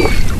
you.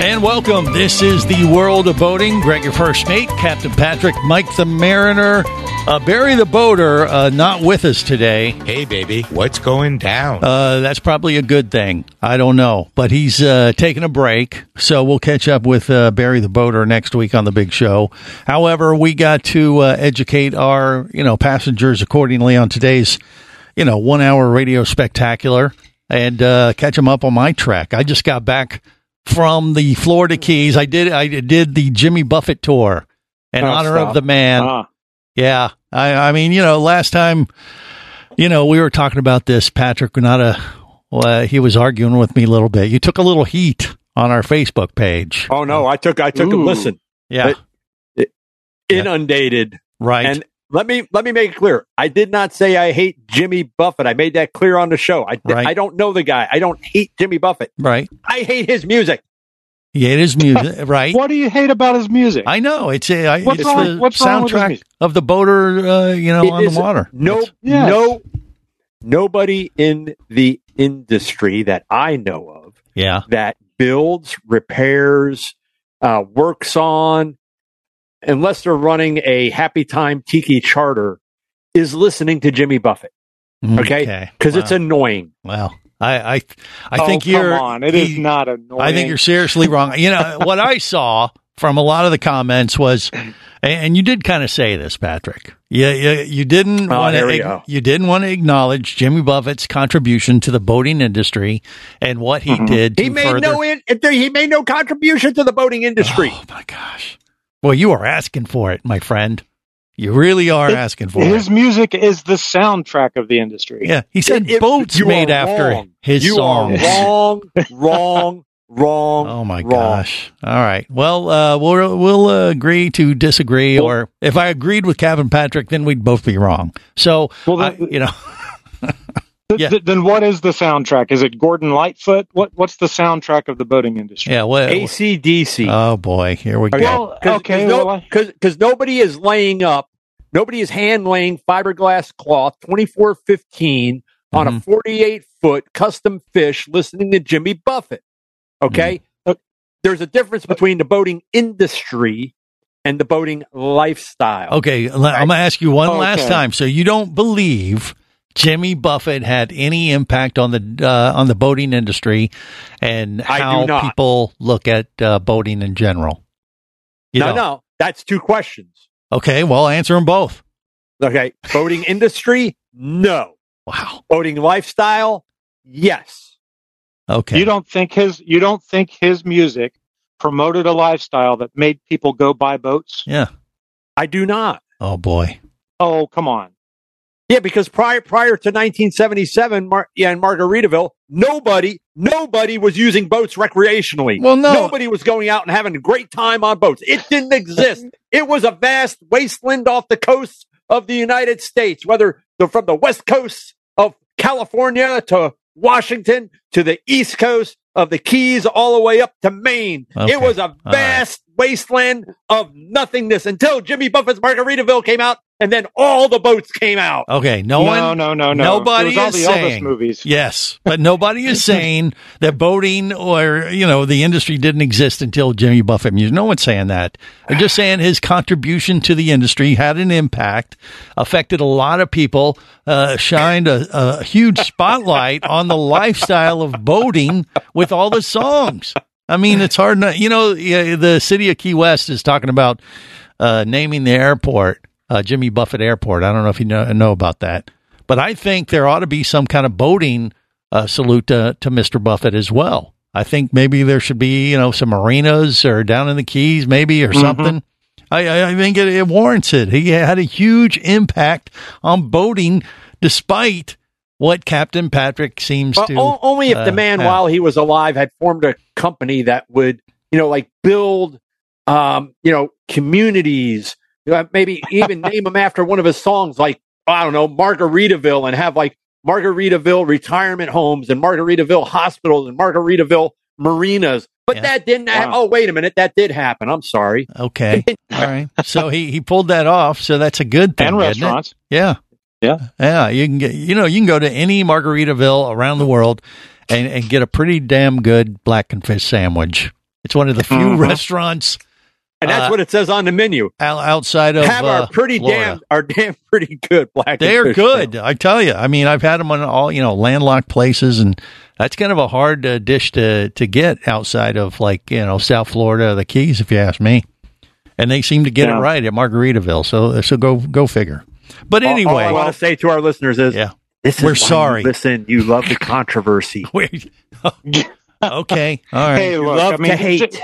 And welcome. This is the world of boating. Greg, your first mate, Captain Patrick, Mike the Mariner, uh, Barry the Boater, uh, not with us today. Hey, baby, what's going down? Uh, that's probably a good thing. I don't know, but he's uh, taking a break, so we'll catch up with uh, Barry the Boater next week on the big show. However, we got to uh, educate our you know passengers accordingly on today's you know one hour radio spectacular and uh, catch them up on my track. I just got back from the Florida Keys. I did I did the Jimmy Buffett tour in Oh, honor stop. of the man. Ah. Yeah, I, I mean, you know, last time, you know, we were talking about this. Patrick, not a, well, he was arguing with me a little bit. You took a little heat on our Facebook page. Oh no, I took I took a listen. Yeah, Inundated. right. And let me let me make it clear. I did not say I hate Jimmy Buffett. I made that clear on the show. I Right. I don't know the guy. I don't hate Jimmy Buffett. right. I hate his music. He ate his music. right. What do you hate about his music? I know. It's a, I, What's it's wrong- the what's wrong with his soundtrack of the boater, uh, you know, It on the water. No, Yes. no, nobody in the industry that I know of yeah. that builds, repairs, uh, works on, unless they're running a Happy Time Tiki charter, is listening to Jimmy Buffett. Okay, because it's Wow. annoying. Well, I, I, I oh, think come you're. on. It is he- not annoying. I think you're seriously wrong. You know what I saw from a lot of the comments was, and you did kind of say this, Patrick. Yeah, you, you didn't Oh, want to. go. You didn't want to acknowledge Jimmy Buffett's contribution to the boating industry and what he mm-hmm. did. To He made further, no in, he made no contribution to the boating oh, industry. Oh my gosh! Well, you are asking for it, my friend. You really are It- asking for His it. His music is the soundtrack of the industry. Yeah, he said It- boats made after wrong. his you songs. are wrong, wrong, wrong. Oh my wrong. gosh! All right. Well, uh, we'll we'll uh, agree to disagree, or if I agreed with Captain Patrick, then we'd both be wrong. So, Well, I- you know, Th- Yeah. th- then what is the soundtrack? Is it Gordon Lightfoot? What What's the soundtrack of the boating industry? yeah. What? AC/DC. oh boy, here we go. Well, okay, well, I- because nobody is laying up, nobody is hand laying fiberglass cloth twenty four fifteen on a Mhm. forty eight foot custom fish, listening to Jimmy Buffett. Okay, Mhm. there's a difference between the boating industry and the boating lifestyle. Okay, I'm gonna ask you one last time. So you don't believe Jimmy Buffett had any impact on the uh, on the boating industry and I do how people look at uh, boating in general? You no, don't. no, that's two questions. Okay, well, answer them both. Okay, boating industry, no. Wow. Boating lifestyle, yes. Okay. you don't think his you don't think his music promoted a lifestyle that made people go buy boats? Yeah. I do not. Oh boy. Oh, come on. Yeah, because prior prior to 1977, Mar- yeah, in Margaritaville, nobody nobody was using boats recreationally. Well, no. nobody was going out and having a great time on boats. It didn't exist. it was a vast wasteland off the coast of the United States, whether the, from the west coast of California to Washington to the east coast of the Keys, all the way up to Maine. Okay. It was a vast wasteland of nothingness until Jimmy Buffett's Margaritaville came out, and then all the boats came out. Okay. No, No, one. no, no, no. Nobody It was all is the saying. Movies. Yes, but nobody is saying that boating or you know the industry didn't exist until Jimmy Buffett music. No one's saying that. They're just saying his contribution to the industry had an impact, affected a lot of people, uh, shined a, a huge spotlight on the lifestyle of boating with all the songs. I mean, it's hard not. You know, the city of Key West is talking about uh, naming the airport uh, Jimmy Buffett Airport. I don't know if you know, know about that, but I think there ought to be some kind of boating uh, salute to, to Mr. Buffett as well. I think maybe there should be, you know, some marinas or down in the Keys, maybe or something. I, I I think it, it warrants it. He had a huge impact on boating, despite what Captain Patrick seems Well, to. o- only if uh, the man, have. while he was alive, had formed a company that would, you know, like build, um, you know, communities. uh, Maybe even name them after one of his songs, like I don't know, Margaritaville, and have like Margaritaville retirement homes and Margaritaville hospitals and Margaritaville marinas. But Yeah. that didn't. hap- Wow. Oh, wait a minute, that did happen. I'm sorry. Okay. All right. So he, he pulled that off. So that's a good thing. and isn't it? restaurants. Yeah. Yeah. Yeah. You can get, you know, you can go to any Margaritaville around the world and, and get a pretty damn good blackened fish sandwich. It's one of the few Mhm. restaurants And that's Uh, what it says on the menu. outside of Have uh, our pretty Florida. damn, our damn pretty good black. and They're fish good. sandwich. I tell you. I mean, I've had them on all you know landlocked places, and that's kind of a hard uh, dish to to get outside of like you know South Florida, the Keys, if you ask me. And they seem to get Yeah. it right at Margaritaville. So so go go figure. But All- all anyway, I want to say to our listeners is, yeah. This is We're why you sorry. listen, you love the controversy. Wait. okay. All right. Hey, look, love I mean, to hate.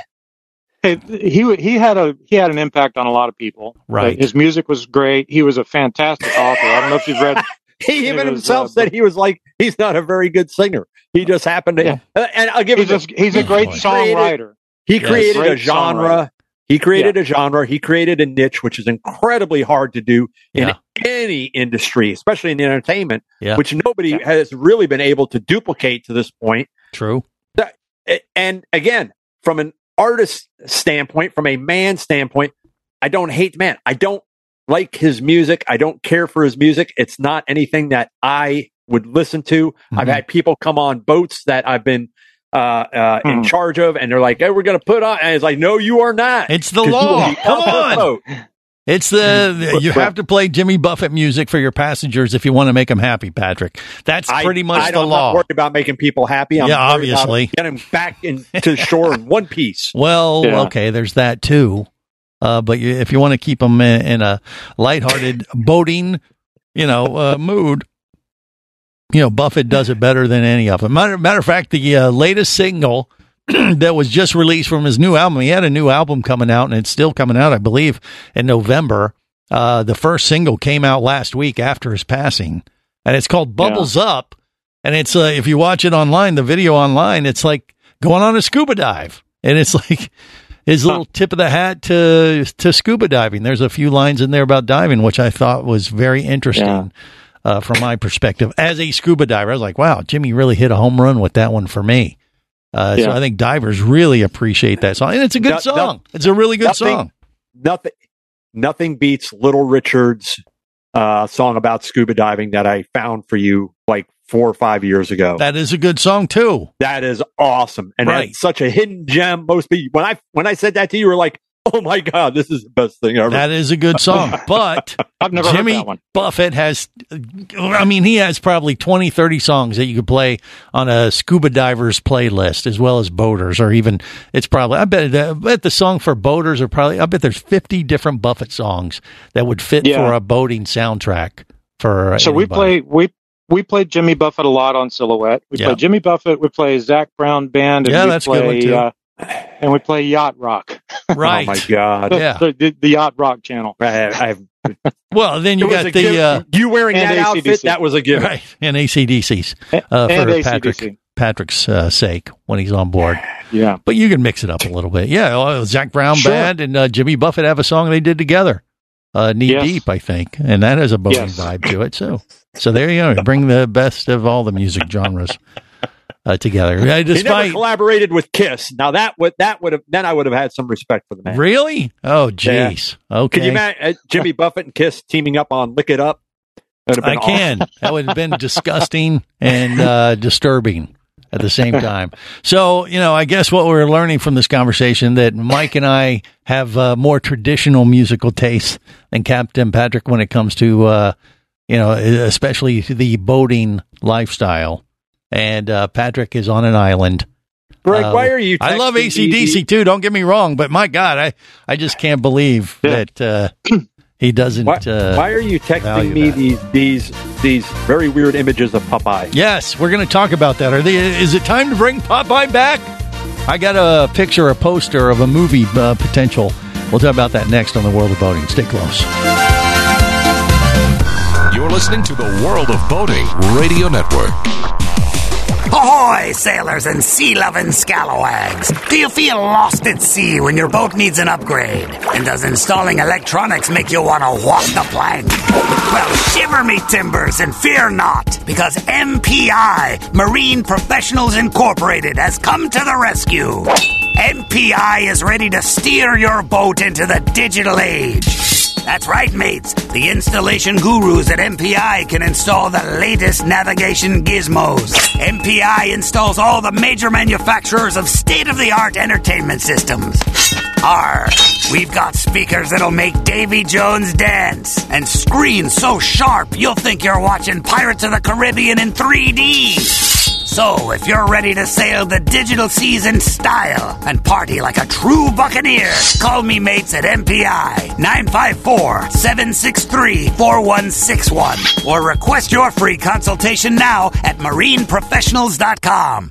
He he had a he had an impact on a lot of people. Right. His music was great. He was a fantastic author. I don't know if you've read. He even It was, himself uh, said he was like he's not a very good singer. He just happened to. Yeah. And I'll give He's him. a, he's a great Boy. songwriter. He Yes. created a Great genre. He created a genre. He created a niche, which is incredibly hard to do in Yeah. any industry, especially in entertainment, Yeah. which nobody Yeah. has really been able to duplicate to this point. True. And again, from an artist standpoint, from a man standpoint, I don't hate the man. I don't like his music. I don't care for his music. It's not anything that I would listen to. I've Mhm. had people come on boats that I've been uh, uh, in Hmm. charge of, and they're like, "Hey, we're going to put on," and it's like, "No, you are not." It's the law. Come off the on. It's the, the- you have to play Jimmy Buffett music for your passengers if you want to make them happy, Patrick. That's I- pretty much I the don't- I'm not worried about making people happy. I'm Yeah, worried about obviously. getting them back into shore in one piece. Well, Yeah. okay, there's that too. Uh, but you, if you want to keep them in, in a lighthearted boating, you know, uh, mood, you know, Buffett does it better than any of them. Matter, matter of fact, the uh, latest single that was just released from his new album, he had a new album coming out, and it's still coming out, I believe, in November. Uh, the first single came out last week after his passing, and it's called "Bubbles Up." And it's uh, if you watch it online, the video online, it's like going on a scuba dive, and it's like his little tip of the hat to to scuba diving. There's a few lines in there about diving, which I thought was very interesting Yeah. Uh, from my perspective as a scuba diver. I was like, wow, Jimmy really hit a home run with that one for me. Uh, So I think divers really appreciate that song, and it's a good No- no- song. it's a really good nothing- song. nothing nothing beats Little Richard's uh, song about scuba diving that I found for you like four or five years ago. That is a good song too. that is awesome, and Right. such a hidden gem. Most people, when I when I said that to you, you were like, "Oh my god, this is the best thing ever." That is a good song, but I've never Jimmy heard that one. Buffett has, I mean, he has probably 20, 30 songs that you could play on a scuba diver's playlist as well as boaters, or even it's probably, I bet, I bet the song for boaters are probably, I bet there's 50 different Buffett songs that would fit Yeah. for a boating soundtrack for So we play we we played Jimmy Buffett a lot on Silhouette. We Yeah. play Jimmy Buffett. We play Zac Brown Band. And Yeah, we that's play, good one, too. Uh, and we play Yacht Rock. Right. Oh my god! The, Yeah. the, the, the Yacht Rock channel. I, I've, Well, then you got the, given. uh, you wearing and that outfit. AC/DC. That was a given. right, and AC/DC's uh, and for AC/DC. Patrick, Patrick's uh, sake when he's on board. Yeah. But you can mix it up a little bit. Yeah, well, Zac Brown Sure. Band and uh, Jimmy Buffett have a song they did together, uh, "Knee Yes. Deep," I think, and that has a boating Yes. vibe to it. So, so there you go. Bring the best of all the music genres uh, together. Uh, He never despite collaborated with Kiss. Now that would that would have then I would have had some respect for the man. really, oh jeez, okay, Can you imagine uh, Jimmy Buffett and Kiss teaming up on "Lick It Up"? I been awesome. can. That would have been disgusting and uh, disturbing at the same time. So, you know, I guess what we're learning from this conversation that Mike and I have uh, more traditional musical tastes than Captain Patrick when it comes to, uh, you know, especially the boating lifestyle. And uh, Patrick is on an island. Greg, Uh, why are you? I love texting me AC/DC too. Don't get me wrong, but my God, I, I just can't believe Yeah. that uh, he doesn't. Why, uh, why are you texting me that. these these these very weird images of Popeye? Yes, we're going to talk about that. Are they? Is it time to bring Popeye back? I got a picture, a poster of a movie uh, potential. We'll talk about that next on the World of Boating. Stay close. You're listening to the World of Boating Radio Network. Ahoy, sailors and sea loving scalawags! Do you feel lost at sea when your boat needs an upgrade? And does installing electronics make you want to walk the plank? Well, shiver me timbers and fear not, because MPI, Marine Professionals Incorporated, has come to the rescue. MPI is ready to steer your boat into the digital age. That's right, mates. The installation gurus at MPI can install the latest navigation gizmos. MPI installs all the major manufacturers of state of the art entertainment systems. R. We've got speakers that'll make Davy Jones dance and screens so sharp you'll think you're watching Pirates of the Caribbean in 3D. So, if you're ready to sail the digital seas in style and party like a true buccaneer, call me mates at MPI 954 763 4161 or request your free consultation now at marineprofessionals.com.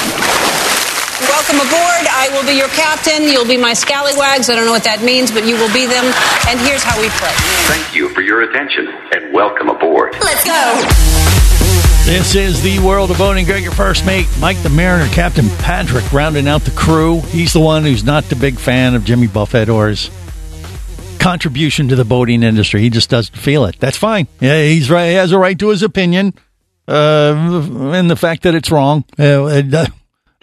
Welcome aboard. I will be your captain. You'll be my scallywags. I don't know what that means, but you will be them. And here's how we play. Thank you for your attention and welcome aboard. Let's go. This is the world of boating. Greg, your first mate, Mike the Mariner, Captain Patrick, rounding out the crew. He's the one who's not the big fan of Jimmy Buffett or his contribution to the boating industry. He just doesn't feel it. That's fine. Yeah, he's right. He has a right to his opinion, uh, and the fact that it's wrong uh, it uh,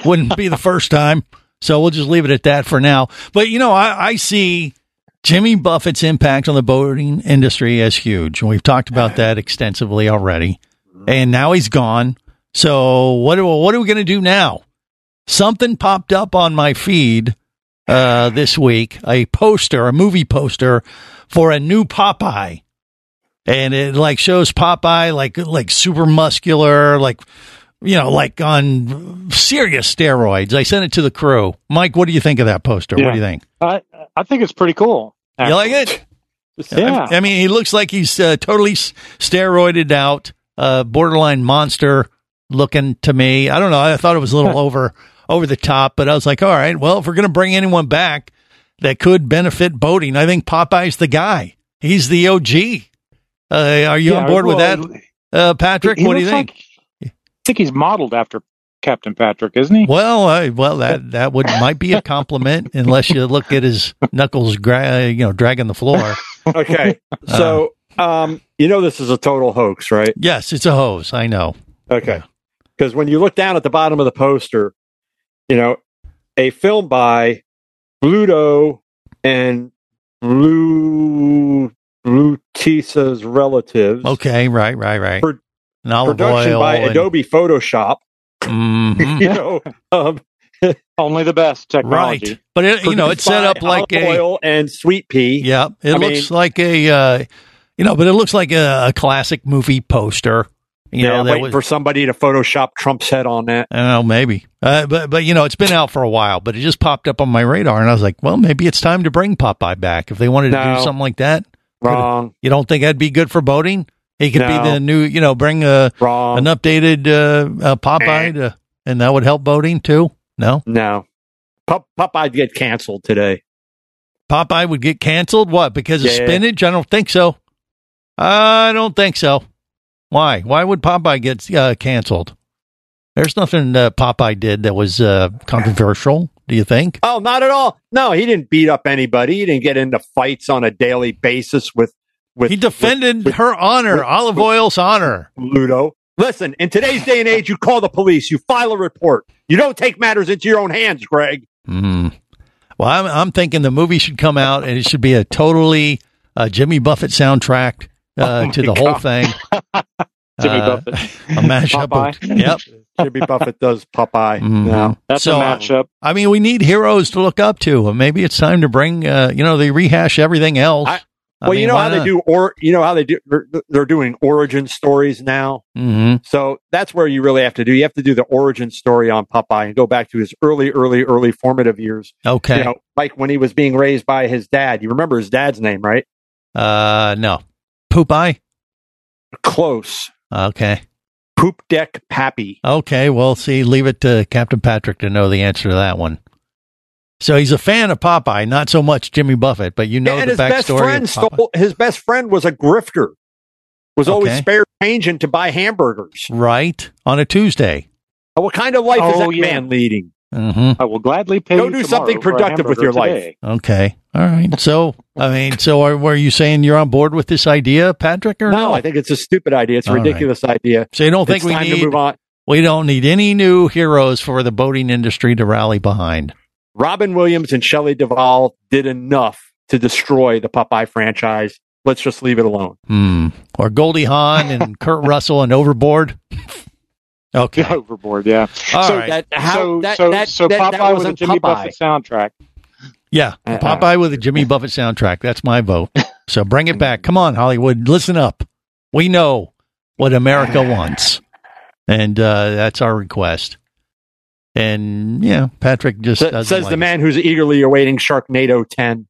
wouldn't be the first time. So we'll just leave it at that for now. But you know, I, I see Jimmy Buffett's impact on the boating industry as huge. And we've talked about that extensively already. And now he's gone. So what what are we going to do now? Something popped up on my feed uh, this week, a poster, a movie poster for a new Popeye. And it like shows Popeye like like super muscular, like you know, like on serious steroids. I sent it to the crew. Mike, what do you think of that poster? What do you think? I I think it's pretty cool. You like it? Yeah. I, I mean, he looks like he's uh, totally steroided out, uh, borderline monster looking to me. I don't know. I thought it was a little over over the top, but I was like, all right, well, if we're going to bring anyone back that could benefit boating, I think Popeye's the guy. He's the OG. Uh, are you Yeah, on board with that, uh, Patrick? he what do you think? like- think he's modeled after Captain Patrick, isn't he? Well, I, well, that that would might be a compliment unless you look at his knuckles, gra- you know, dragging the floor. Okay. So, um, you know, this is a total hoax, right? Yes, it's a hoax. I know. Okay. Because when you look down at the bottom of the poster, you know, a film by Bluto and Blue Blue Tisa's relatives. Okay, right, right, right. Pro- And olive production oil by and- Adobe Photoshop. Mhm. You know, um, Only the best technology. right. But it, you know, it's set up like olive a oil and Swee'Pea. yeah. It I looks mean- like a uh, you know, but it looks like a, a classic movie poster. You yeah, know, waiting was, for somebody to Photoshop Trump's head on that. I don't know, maybe. Uh, but but you know, it's been out for a while, but it just popped up on my radar, and I was like, well, maybe it's time to bring Popeye back if they wanted to No. do something like that. Wrong. You don't think that'd be good for boating? He could No. be the new, you know, bring a Wrong. an updated uh, uh, Popeye, to, and that would help boating too. No, No. Pop- Popeye get canceled today. Popeye would get canceled. What? Because of spinach? I don't think so. I don't think so. Why? Why would Popeye get uh, canceled? There's nothing uh, Popeye did that was uh, controversial. Do you think? Oh, not at all. No, he didn't beat up anybody. He didn't get into fights on a daily basis with with He defended her honor, with- Olive Oyl's honor. Bluto. Listen, in today's day and age, you call the police, you file a report. You don't take matters into your own hands, Greg. Mm. Well, I'm, I'm thinking the movie should come out and it should be a totally uh, Jimmy Buffett soundtrack uh, Oh to my the whole thing. Jimmy Uh, Buffett. A mashup. Of, yep. Jimmy Buffett does Popeye. Mhm. No. That's So, a matchup. I mean, we need heroes to look up to. Maybe it's time to bring, uh, you know, they rehash everything else. I- Well, you know how they do, or you know how they do. They're, they're doing origin stories now. hmm So that's where you really have to do. You have to do the origin story on Popeye and go back to his early, early, early formative years. Okay. You know, like when he was being raised by his dad. You remember his dad's name, right? Uh, no. Poop eye? Close. Okay. Poop Deck Pappy. Okay. Well, see, leave it to Captain Patrick to know the answer to that one. So he's a fan of Popeye, not so much Jimmy Buffett, but you know and the his best friend of stole. His best friend was a grifter. Was always Okay. spare changing to buy hamburgers. Right. On a Tuesday. What kind of life is Oh, that yeah. man leading? hmm I will gladly pay Go you do something productive with your hamburger life. Okay. All right. So, I mean, so are, were you saying you're on board with this idea, Patrick, or no? No, I think it's a stupid idea. It's a All right. ridiculous idea. so you don't think it's we time need to move on. we don't need any new heroes for the boating industry to rally behind. Robin Williams and Shelley Duvall did enough to destroy the Popeye franchise. Let's just leave it alone. Hmm. Or Goldie Hawn and Kurt Russell and Overboard. Okay. Overboard, yeah. All so right. That how so that so, that, so Popeye that with a wasn't Jimmy Popeye. Buffett soundtrack. Yeah. Uh-uh. Popeye with a Jimmy Buffett soundtrack. That's my vote. So bring it back. Come on, Hollywood. Listen up. We know what America wants. And uh, that's our request. And yeah, Patrick just Sa- says like the it. man who's eagerly awaiting Sharknado 10.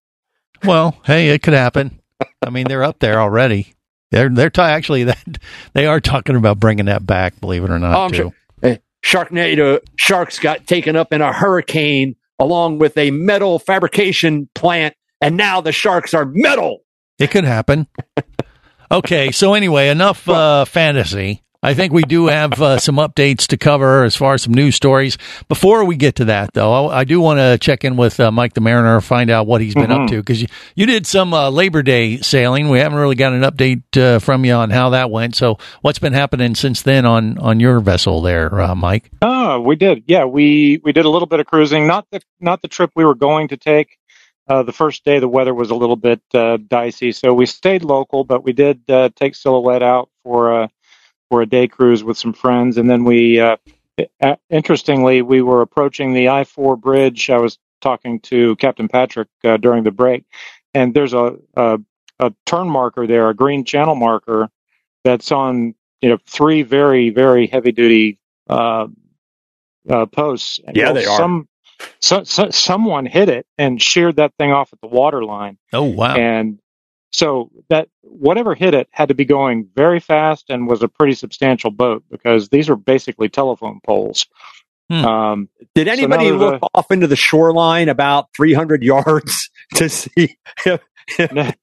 Well, hey, it could happen. I mean, they're up there already. They're they're ta- actually that they are talking about bringing that back. Believe it or not, Oh, too. sure. Eh, Sharknado sharks got taken up in a hurricane along with a metal fabrication plant, and now the sharks are metal. It could happen. okay, so anyway, enough uh, fantasy. I think we do have uh, some updates to cover as far as some news stories. Before we get to that, though, I, I do want to check in with uh, Mike the Mariner, find out what he's been up Mhm. to because you, you did some uh, Labor Day sailing. We haven't really got an update uh, from you on how that went. So, what's been happening since then on on your vessel there, uh, Mike? Oh, we did. Yeah, we we did a little bit of cruising. Not the not the trip we were going to take. Uh, the first day, the weather was a little bit uh, dicey, so we stayed local. But we did uh, take Silhouette out for a for a day cruise with some friends, and then we. Uh, interestingly, we were approaching the I four bridge. I was talking to Captain Patrick uh, during the break, and there's a, a a turn marker there, a green channel marker that's on you know three very very heavy duty uh, uh, posts. And, Yeah, they are. Some, so, so, someone hit it and sheared that thing off at the water line, Oh wow! and so that whatever hit it had to be going very fast and was a pretty substantial boat because these are basically telephone poles. Hmm. Um, Did anybody there's look off into the shoreline about 300 yards to see if, a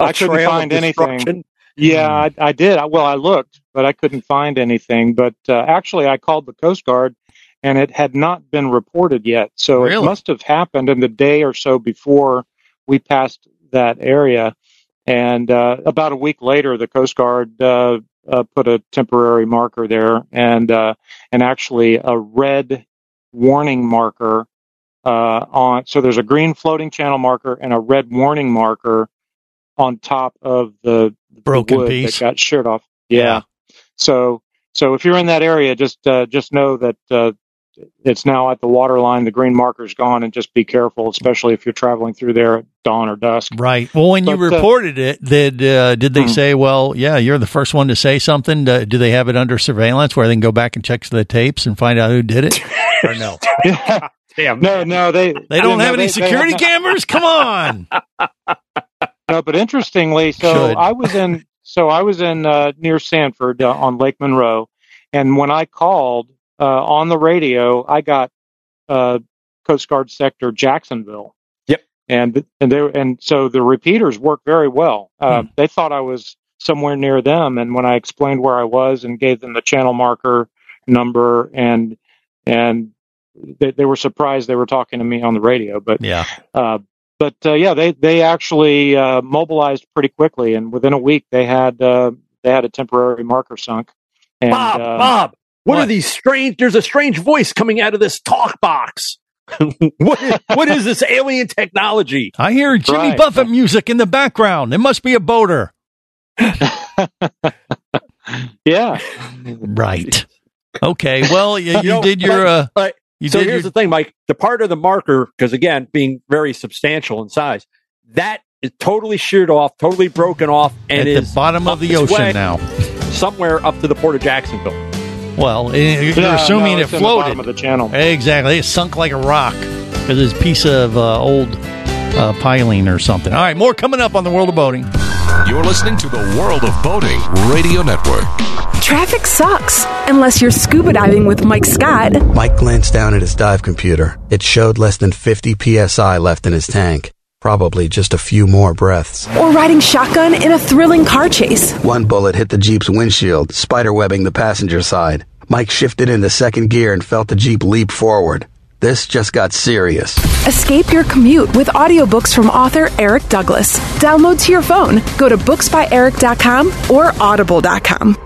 I couldn't find anything. Yeah, I, I did. I, well, I looked, but I couldn't find anything. But uh, actually, I called the Coast Guard, and it had not been reported yet. So Really? it must have happened in the day or so before we passed that area. And uh, about a week later, the Coast Guard uh, uh, put a temporary marker there, and uh, and actually a red warning marker uh, on. So there's a green floating channel marker and a red warning marker on top of the, Broken wood piece. that got sheared off. Yeah. So so if you're in that area, just uh, just know that uh, it's now at the water line. The green marker's gone, and just be careful, especially if you're traveling through there at dawn or dusk. Right. Well, when you But, uh, reported it, did uh, did they Hmm. say, "Well, yeah, you're the first one to say something"? Uh, do they have it under surveillance where they can go back and check the tapes and find out who did it, or no? Damn. no, no, they They don't no, have any they- they security have- cameras. Come on. No, but interestingly, so Should. I was in so I was in uh, near Sanford uh, on Lake Monroe, and when I called uh, on the radio, I got uh, Coast Guard sector Jacksonville. Yep. And and they and so the repeaters work very well. Uh, Hmm. They thought I was somewhere near them, and when I explained where I was and gave them the channel marker number and and they, they were surprised they were talking to me on the radio, but Yeah. uh, but uh, yeah, they they actually uh, mobilized pretty quickly, and within a week they had uh, they had a temporary marker sunk. And, Bob, uh, Bob, what, are these strange? There's a strange voice coming out of this talk box. what, is, what is this alien technology? I hear Jimmy Right. Buffett music in the background. It must be a boater. yeah, Right. Okay. Well, you, you know, did your. but- Uh, but- you so did here's your, the thing, Mike. The part of the marker, because again, being very substantial in size, that is totally sheared off, totally broken off, and at is the bottom of the ocean way now. somewhere up to the port of Jacksonville. Well, eh, you're Yeah, assuming no, it it's in the bottom floated. of the channel. Exactly. It sunk like a rock because it's a piece of uh, old uh, piling or something. All right, more coming up on the world of boating. You're listening to the World of Boating Radio Network. Traffic sucks unless you're scuba diving with Mike Scott. Mike glanced down at his dive computer. It showed less than 50 psi left in his tank. Probably just a few more breaths. Or riding shotgun in a thrilling car chase. One bullet hit the Jeep's windshield, spiderwebbing the passenger side. Mike shifted into second gear and felt the Jeep leap forward. This just got serious. Escape your commute with audiobooks from author Eric Douglas. Download to your phone. Go to booksbyeric.com or audible.com.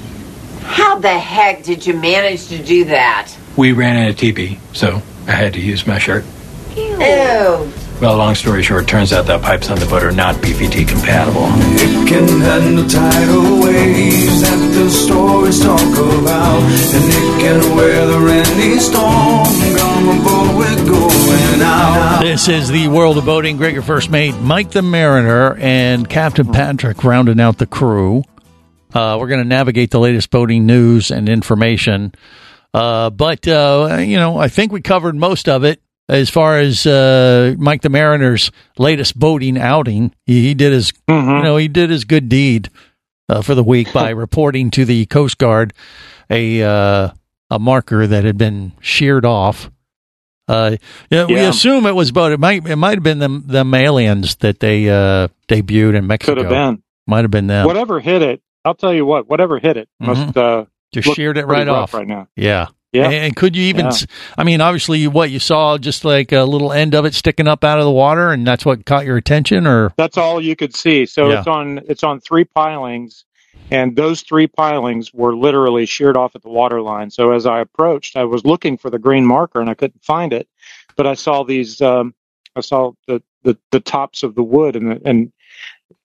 How the heck did you manage to do that? We ran out of TP, so I had to use my shirt. Ew. Well, long story short, turns out that pipes on the boat are not BVT compatible. It can handle tidal waves that the stories talk about, and it can weather any storm. Come we're going out. This is the world of boating. Gregor First Mate, Mike the Mariner, and Captain Patrick rounding out the crew. Uh, we're going to navigate the latest boating news and information. Uh, but, uh, you know, I think we covered most of it as far as uh, Mike the Mariner's latest boating outing. He, he did his, you know, he did his good deed uh, for the week by reporting to the Coast Guard a uh, a marker that had been sheared off. Uh, yeah, we assume it was, but it might it might have been them them aliens that they uh, debuted in Mexico. Could have been. Might have been them. Whatever hit it, I'll tell you what. Whatever hit it must uh, Just sheared it right off right now. Yeah. Yeah. And, could you even? Yeah. I mean, obviously, what you saw just like a little end of it sticking up out of the water, and that's what caught your attention, or That's all you could see. So Yeah. it's on it's on three pilings, and those three pilings were literally sheared off at the water line. So as I approached, I was looking for the green marker and I couldn't find it, but I saw these. Um, I saw the, the the tops of the wood and the, and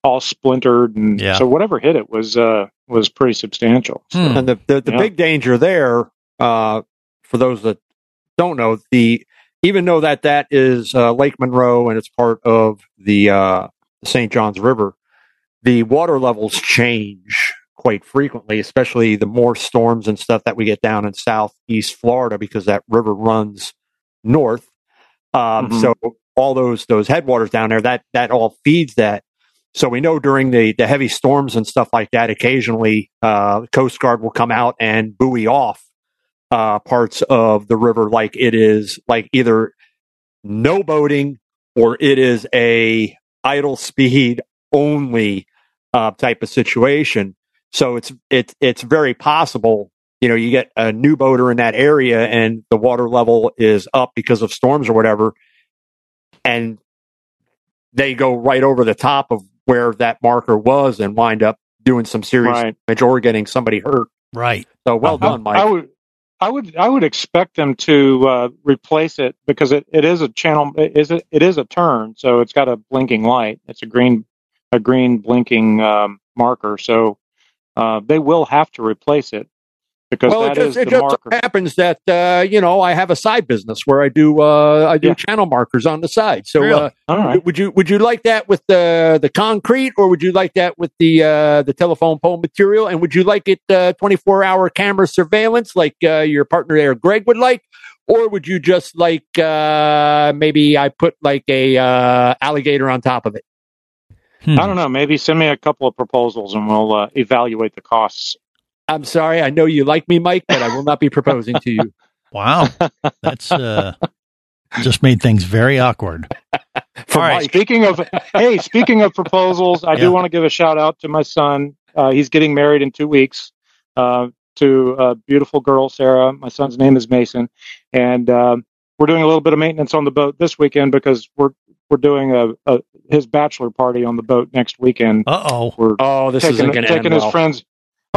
all splintered, and Yeah. so whatever hit it was uh was pretty substantial. So, And the the, the yeah. big danger there, uh, for those that don't know, the even though that that is uh, Lake Monroe and it's part of the uh, St. Johns River, the water levels change quite frequently, especially the more storms and stuff that we get down in southeast Florida because that river runs north. Um, Mhm. So all those those headwaters down there that that all feeds that. So we know during the, the heavy storms and stuff like that, occasionally uh, Coast Guard will come out and buoy off uh, parts of the river, like it is like either no boating or it is a idle speed only uh, type of situation. So it's it's it's very possible. You know, you get a new boater in that area, and the water level is up because of storms or whatever, and they go right over the top of where that marker was and wind up doing some serious Right. damage or getting somebody hurt. Right. So well done, Mike. I would, I would, I would expect them to uh, replace it because it, it is a channel. It is a, it is a turn, so it's got a blinking light. It's a green, a green blinking um, marker. So uh, they will have to replace it because well, it just, it just happens that uh, you know I have a side business where I do uh, I do Yeah. channel markers on the side. So Really? uh, right. would you would you like that with the the concrete, or would you like that with the uh, the telephone pole material? And would you like it twenty four hour camera surveillance like uh, your partner there, Greg, would like? Or would you just like uh, maybe I put like a uh, alligator on top of it? Hmm. I don't know. Maybe send me a couple of proposals and we'll uh, evaluate the costs. I'm sorry, I know you like me, Mike, but I will not be proposing to you. Wow. That's uh, just made things very awkward. For All right. Speaking of, hey, speaking of proposals, I Yeah. do want to give a shout out to my son. Uh, he's getting married in two weeks uh, to a beautiful girl, Sarah. My son's name is Mason, and um, we're doing a little bit of maintenance on the boat this weekend because we're we're doing a, a his bachelor party on the boat next weekend. Uh oh. Oh, this isn't going to end taking his well. friends.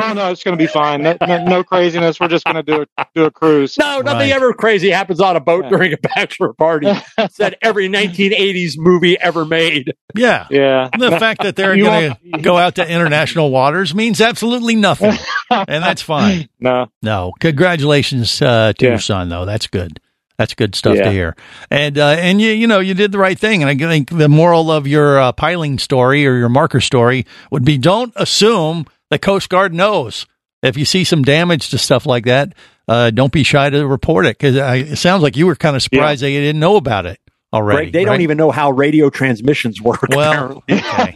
Oh no, it's going to be fine. No, no, no craziness. We're just going to do a, do a cruise. No, nothing Right. ever crazy happens on a boat Yeah. during a bachelor party. Said every 1980s movie ever made. Yeah. Yeah. And The fact that they're going to go out to international waters means absolutely nothing. and that's fine. No. No. Congratulations uh, to Yeah. your son, though. That's good. That's good stuff to hear. And uh, and you you know you did the right thing. And I think the moral of your uh, piling story or your marker story would be: don't assume the Coast Guard knows. If you see some damage to stuff like that, uh, don't be shy to report it because it sounds like you were kind of surprised they didn't know about it already. Greg, they right? don't even know how radio transmissions work. Well, okay.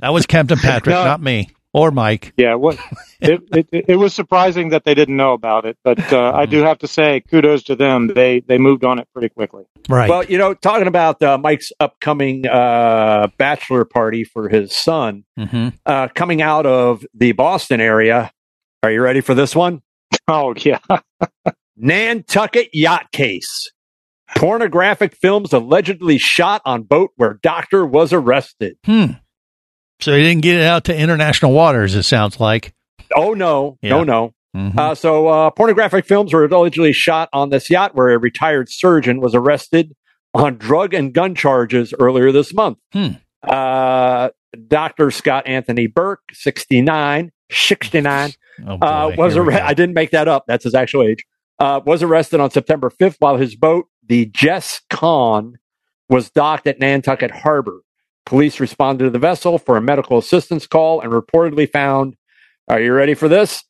that was Captain Patrick, No. not me or Mike. Yeah, what it, it it was surprising that they didn't know about it, but uh, I do have to say kudos to them. They they moved on it pretty quickly. Right. Well, you know, talking about uh, Mike's upcoming uh, bachelor party for his son, hmm uh, coming out of the Boston area. Are you ready for this one? Oh yeah, Nantucket yacht case. Pornographic films allegedly shot on boat where doctor was arrested. Hmm. So they didn't get it out to international waters. It sounds like. Oh no, Yeah. no, no. Mhm. Uh, so uh, pornographic films were allegedly shot on this yacht where a retired surgeon was arrested on drug and gun charges earlier this month. Hmm. Uh, Dr. Scott Anthony Burke, 69, 69, Oh, boy. uh, was arrested. I didn't make that up. That's his actual age. Uh, was arrested on September 5th while his boat, the Jess Con, was docked at Nantucket Harbor. Police responded to the vessel for a medical assistance call and reportedly found, are you ready for this?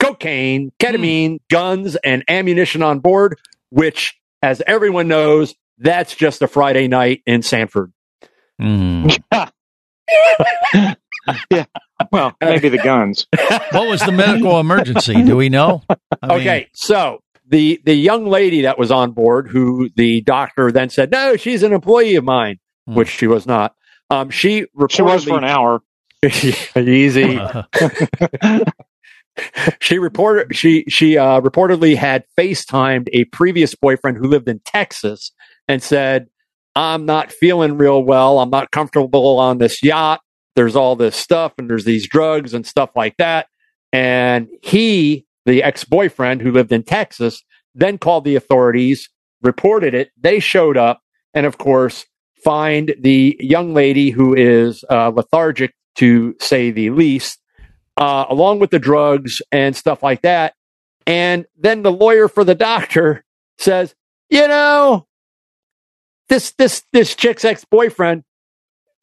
Cocaine, ketamine, guns, and ammunition on board, which, as everyone knows, that's just a Friday night in Sanford. Hmm. yeah. Well, maybe the guns. What was the medical emergency? Do we know? I mean, okay, so the the young lady that was on board, who the doctor then said, "No, she's an employee of mine," Hmm. which she was not. Um, she reportedly She was for an hour. easy. she reported she she uh, reportedly had FaceTimed a previous boyfriend who lived in Texas and said, "I'm not feeling real well. I'm not comfortable on this yacht. There's all this stuff and there's these drugs and stuff like that." And he, the ex-boyfriend who lived in Texas, then called the authorities, reported it. They showed up, and of course, find the young lady who is uh, lethargic, to say the least uh, along with the drugs and stuff like that. And then the lawyer for the doctor says, you know, this this this chick's ex boyfriend,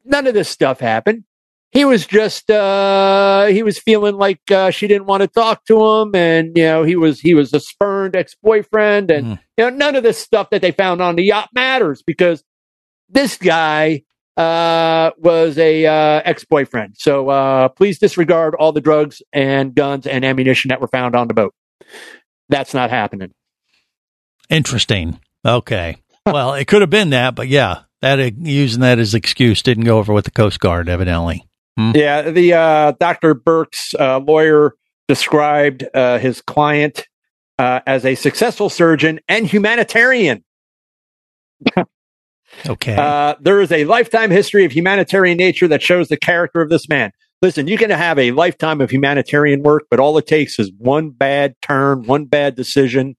none of this stuff happened. He was just uh, he was feeling like uh, she didn't want to talk to him, and you know he was he was a spurned ex boyfriend, and Mhm. you know none of this stuff that they found on the yacht matters because this guy uh, was a uh, ex boyfriend. So uh, please disregard all the drugs and guns and ammunition that were found on the boat. That's not happening. Interesting. Okay. Well, it could have been that, but yeah, that using that as excuse didn't go over with the Coast Guard, evidently. Hmm? Yeah, the uh, Dr. Burke's uh, lawyer described uh, his client uh, as a successful surgeon and humanitarian. Okay. Uh, there is a lifetime history of humanitarian nature that shows the character of this man. Listen, you can have a lifetime of humanitarian work, but all it takes is one bad turn, one bad decision.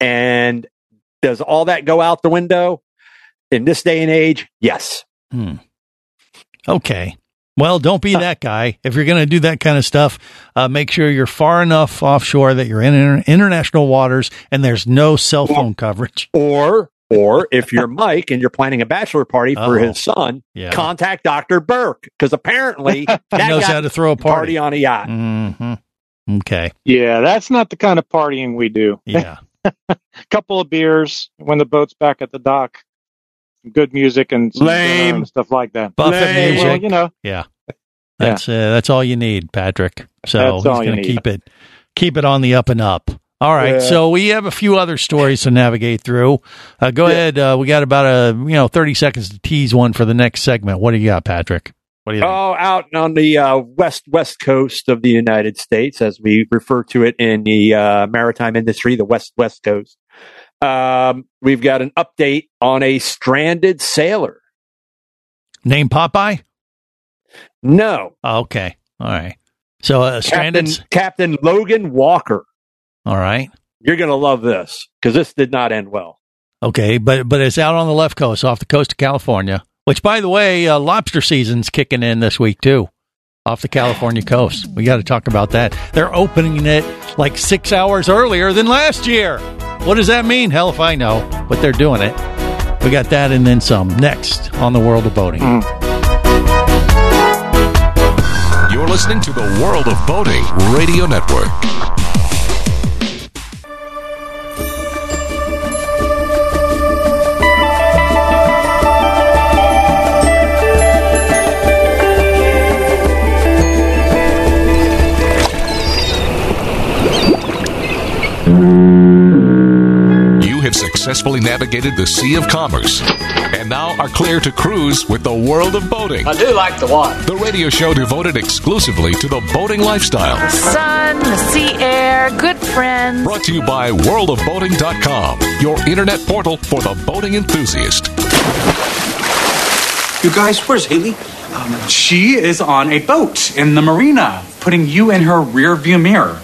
And does all that go out the window in this day and age? Yes. Hmm. Okay. Well, don't be that guy. If you're going to do that kind of stuff, uh, make sure you're far enough offshore that you're in inter- international waters and there's no cell phone coverage. Or, or if you're Mike and you're planning a bachelor party for Uh-oh. his son, Yeah. contact Dr. Burke because apparently that He knows how to throw a can party. on a yacht. hmm Okay. Yeah, that's not the kind of partying we do. Yeah. a couple of beers when the boat's back at the dock. Good music and Lame. and stuff like that. Buffett Lame. music. Well, you know, Yeah. That's uh, that's all you need, Patrick. So That's he's going to keep it keep it on the up and up. All right. Yeah. So we have a few other stories to navigate through. Uh, go ahead. Uh, we got about a you know thirty seconds to tease one for the next segment. What do you got, Patrick? What do you think? Oh, out on the uh, west west coast of the United States, as we refer to it in the uh, maritime industry, the west west coast. Um, we've got an update on a stranded sailor. Name Popeye. No, Oh, okay. All right. So uh, Captain stranded. Captain Logan Walker. All right. You're going to love this because this did not end well. Okay, but but it's out on the left coast, off the coast of California. Which, by the way, uh, lobster season's kicking in this week too, off the California coast. We got to talk about that. They're opening it like six hours earlier than last year. What does that mean? Hell if I know, but they're doing it. We got that and then some next on the world of boating. You're listening to the World of Boating Radio Network. Have successfully navigated the Sea of Commerce and now are clear to cruise with the World of Boating. I do like the water. The radio show devoted exclusively to the boating lifestyle. The sun, the sea air, good friends. Brought to you by worldofboating.com, your internet portal for the boating enthusiast. You guys, where's Haley? Um, she is on a boat in the marina, putting you in her rear view mirror.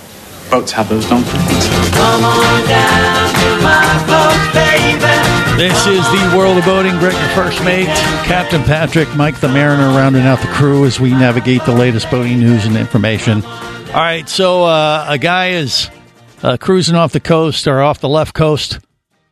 Boats have those, don't they? Come on down to my boat, baby. This is the world of boating. Greg, your first mate, Captain Patrick, Mike the Mariner, rounding out the crew as we navigate the latest boating news and information. All right, so uh, a guy is uh, cruising off the coast or off the left coast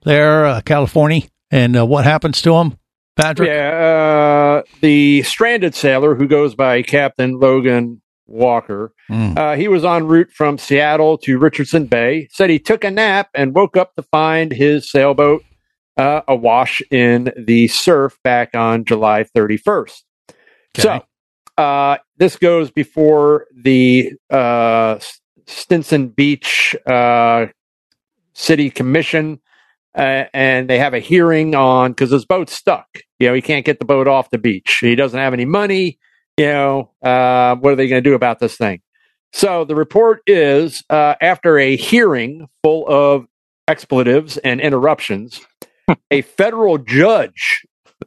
there, uh, California, and uh, what happens to him, Patrick? Yeah, uh, the stranded sailor who goes by Captain Logan Walker. Mm. Uh, he was en route from Seattle to Richardson Bay. Said he took a nap and woke up to find his sailboat uh, awash in the surf back on July 31st. So uh, this goes before the uh, Stinson Beach uh, City Commission. Uh, and they have a hearing on because his boat's stuck. You know, he can't get the boat off the beach. He doesn't have any money. You know, uh, what are they going to do about this thing? So the report is uh, after a hearing full of expletives and interruptions, a federal judge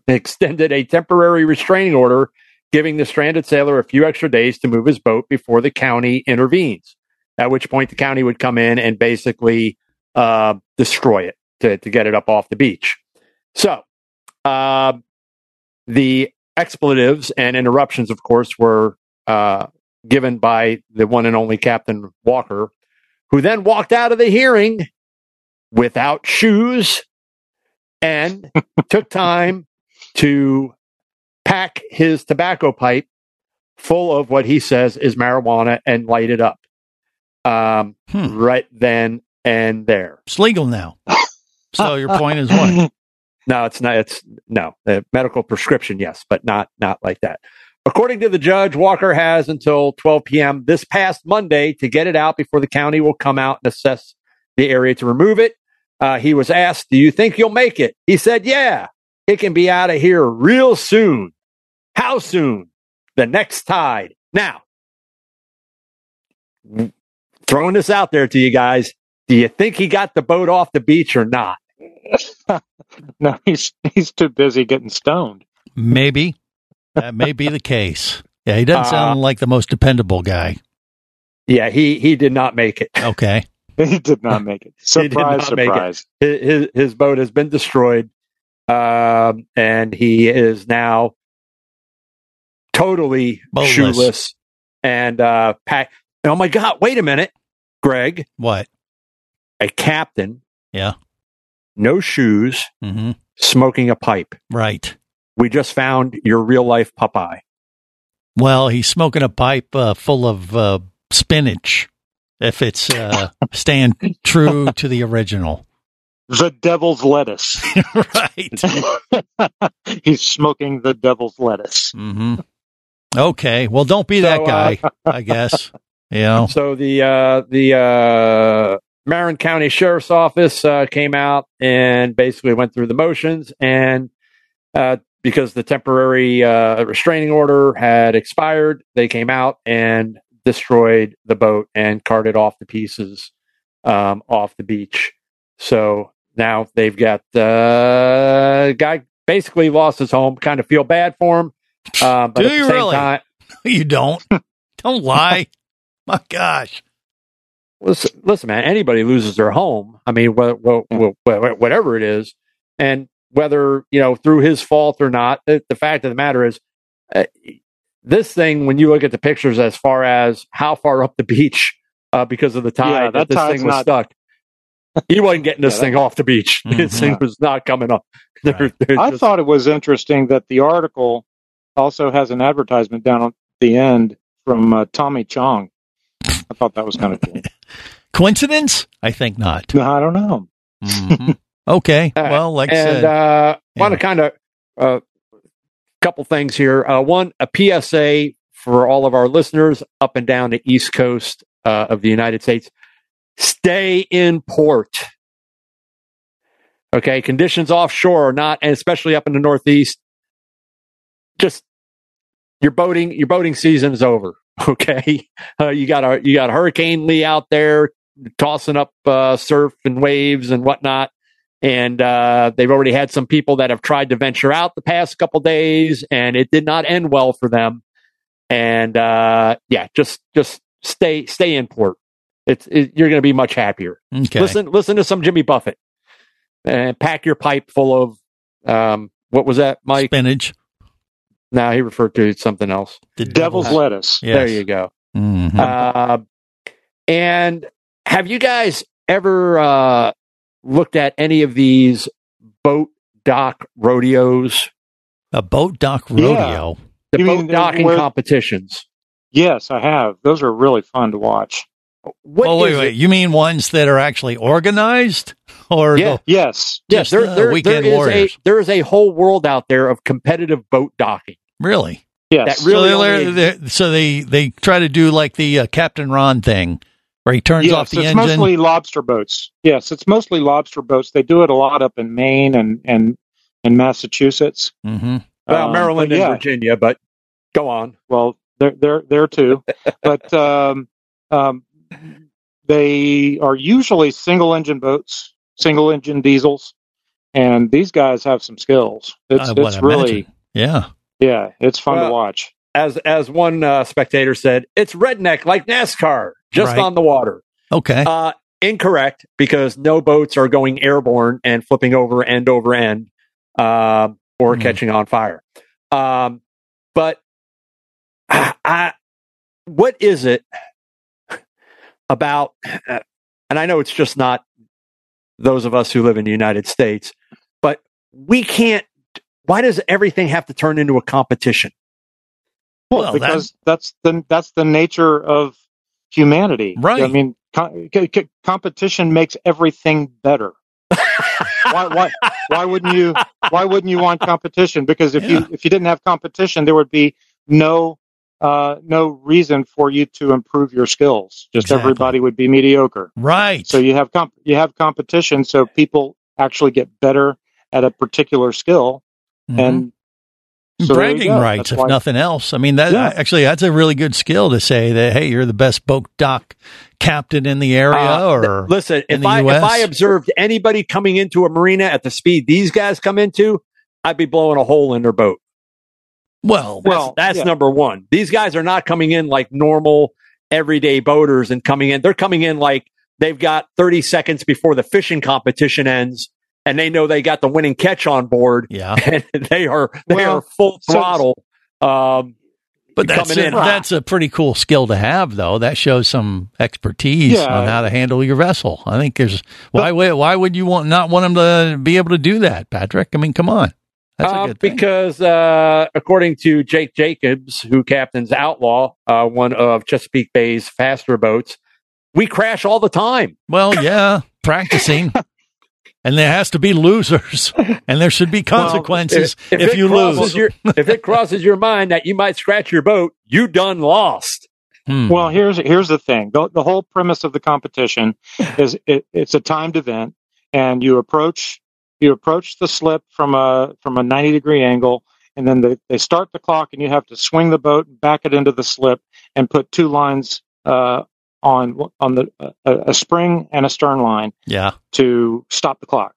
extended a temporary restraining order, giving the stranded sailor a few extra days to move his boat before the county intervenes. At which point, the county would come in and basically uh, destroy it to, to get it up off the beach. So, uh, the expletives and interruptions, of course, were uh, given by the one and only Captain Walker, who then walked out of the hearing without shoes and took time to pack his tobacco pipe full of what he says is marijuana and light it up um, right then and there. It's legal now. So your point is what? No, it's not. It's no uh, medical prescription, yes, but not not like that. According to the judge, Walker has until 12 p.m. this past Monday to get it out before the county will come out and assess the area to remove it. Uh, he was asked, "Do you think you'll make it?" He said, "Yeah, it can be out of here real soon." How soon? The next tide. Now, throwing this out there to you guys. Do you think he got the boat off the beach or not? no, he's he's too busy getting stoned. Maybe that may be the case. Yeah, he doesn't sound Uh, like the most dependable guy. Yeah, he he did not make it. Okay. He did not make it. He did Surprise, make it. surprise. His, his his boat has been destroyed, um, and he is now totally Boatless. shoeless and uh, pack. Oh my God! Wait a minute, Greg. What? A captain, Yeah. No shoes, hmm smoking a pipe. Right. We just found your real life Popeye. Well, he's smoking a pipe uh, full of uh, spinach. If it's uh, staying true to the original, The devil's lettuce. right? he's smoking the devil's lettuce. hmm Okay. Well, don't be that So, uh, guy. I guess. You know. So the uh, the uh, Marin County Sheriff's Office uh, came out and basically went through the motions, and uh, because the temporary uh, restraining order had expired, they came out and destroyed the boat and carted off the pieces um, off the beach. So now they've got uh, guy basically lost his home. Kind of feel bad for him, uh, but Do at the you same really? time, You don't. Don't lie. My gosh. Listen, listen, man. Anybody loses their home. I mean, wh- wh- wh- whatever it is, and whether you know through his fault or not, the, the fact of the matter is, uh, this thing. When you look at the pictures, as far as how far up the beach uh, because of the tide Yeah, that, that this thing was not- stuck, he wasn't getting this Yeah, thing off the beach. This thing Mhm. was not coming up. There's I just- thought it was interesting that the article also has an advertisement down at the end from uh, Tommy Chong. I thought that was kind of cool. Coincidence? I think not. No, I don't know. Mhm. Okay. Well, like I said, uh, want to kind of uh, couple things here. Uh, one, a PSA for all of our listeners up and down the East Coast uh, of the United States: stay in port. Okay, conditions offshore or not, and especially up in the Northeast. Just your boating, your boating season is over. Okay, uh, you got a you got Hurricane Lee out there tossing up uh, surf and waves and whatnot and uh, they've already had some people that have tried to venture out the past couple days, and it did not end well for them. And uh, yeah, just just stay stay in port. It's it, you're going to be much happier. Okay. Listen listen to some Jimmy Buffett, and pack your pipe full of um, what was that, Mike? Spinach. No, he referred to something else. The devil's lettuce. There you go. Mhm. Uh, and have you guys ever uh, looked at any of these boat dock rodeos? A boat dock rodeo. The You boat mean docking where- competitions. Yes, I have. Those are really fun to watch. What oh, wait, wait. it? You mean ones that are actually organized? Or Yeah. the, Yes. just there, the there- weekend there is warriors? A, there is a whole world out there of competitive boat docking. Really? Yes. That really so, only they ex- so they they try to do like the uh, Captain Ron thing, where he turns yes, off the it's engine. mostly lobster boats. Yes, it's mostly lobster boats. They do it a lot up in Maine and and and Massachusetts. hmm well, Um, Maryland and yeah. Virginia, but go on. Well, they're they're there too, but um, um, they are usually single engine boats, single engine diesels, and these guys have some skills. It's I it's really imagine. Yeah. yeah, it's fun Well, to watch. As as one uh, spectator said, it's redneck like NASCAR, just Right. on the water. Okay. Uh, incorrect, because no boats are going airborne and flipping over end over end um, or Hmm. catching on fire. Um, but I, I, what is it about? uh, And I know it's just not those of us who live in the United States, but we can't. Why does everything have to turn into a competition? Well, Well, that- because that's the that's the nature of humanity. Right. I mean, co- co- co- competition makes everything better. why, why, why wouldn't you? Why wouldn't you want competition? Because if you if you didn't have competition, there would be no uh, no reason for you to improve your skills. Just Exactly. everybody would be mediocre. Right. So you have comp- you have competition, so people actually get better at a particular skill, Mhm. and so bragging rights, That's if why- nothing else. I mean, that Yeah. actually that's a really good skill to say that hey, you're the best boat dock captain in the area, Uh, or th- listen, in if the I US. if I observed anybody coming into a marina at the speed these guys come into, I'd be blowing a hole in their boat. Well, That's, that's yeah. number one. These guys are not coming in like normal everyday boaters and coming in. They're coming in like they've got 30 seconds before the fishing competition ends and they know they got the winning catch on board. Yeah. And they are, they Well, are full so- throttle. Um, But that's a, that's a pretty cool skill to have, though. That shows some expertise Yeah. on how to handle your vessel. I think there's why would why would you want not want them to be able to do that, Patrick? I mean, come on, that's a Uh, good thing. because uh, according to Jake Jacobs, who captains Outlaw, uh, one of Chesapeake Bay's faster boats, we crash all the time. Well, yeah, practicing. And there has to be losers, and there should be consequences if, it you lose. your, if it crosses your mind that you might scratch your boat, you done lost. Hmm. Well, here's here's the thing. The, the whole premise of the competition is it, it's a timed event, and you approach you approach the slip from a from a 90 degree angle, and then they, they start the clock, and you have to swing the boat, back it into the slip, and put two lines uh, on on the uh, a spring and a stern line yeah, to stop the clock.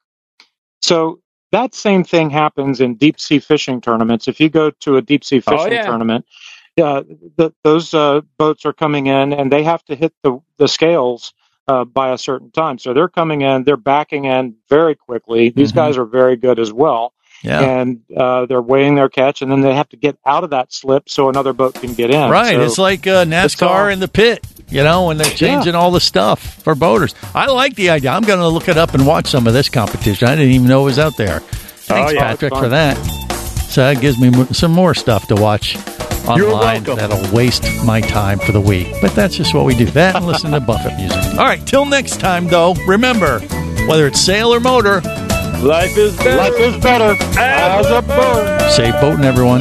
So that same thing happens in deep sea fishing tournaments. If you go to a deep sea Oh, fishing yeah. tournament, yeah, the, those uh, boats are coming in and they have to hit the the scales uh, by a certain time. So they're coming in, they're backing in very quickly. These Mhm. guys are very good as well. yeah, And uh, they're weighing their catch, and then they have to get out of that slip so another boat can get in. right. So- it's like uh, NASCAR in the pit, you know, when they're changing all the stuff for boaters. I like the idea. I'm going to look it up and watch some of this competition. I didn't even know it was out there. Thanks, Oh, yeah, Patrick, for that. So that gives me some more stuff to watch online welcome. that'll waste my time for the week. But that's just what we do. That and listen to Buffett music. All right, till next time, though, remember whether it's sail or motor, Life is better. Life is better as a bird. safe boating, everyone.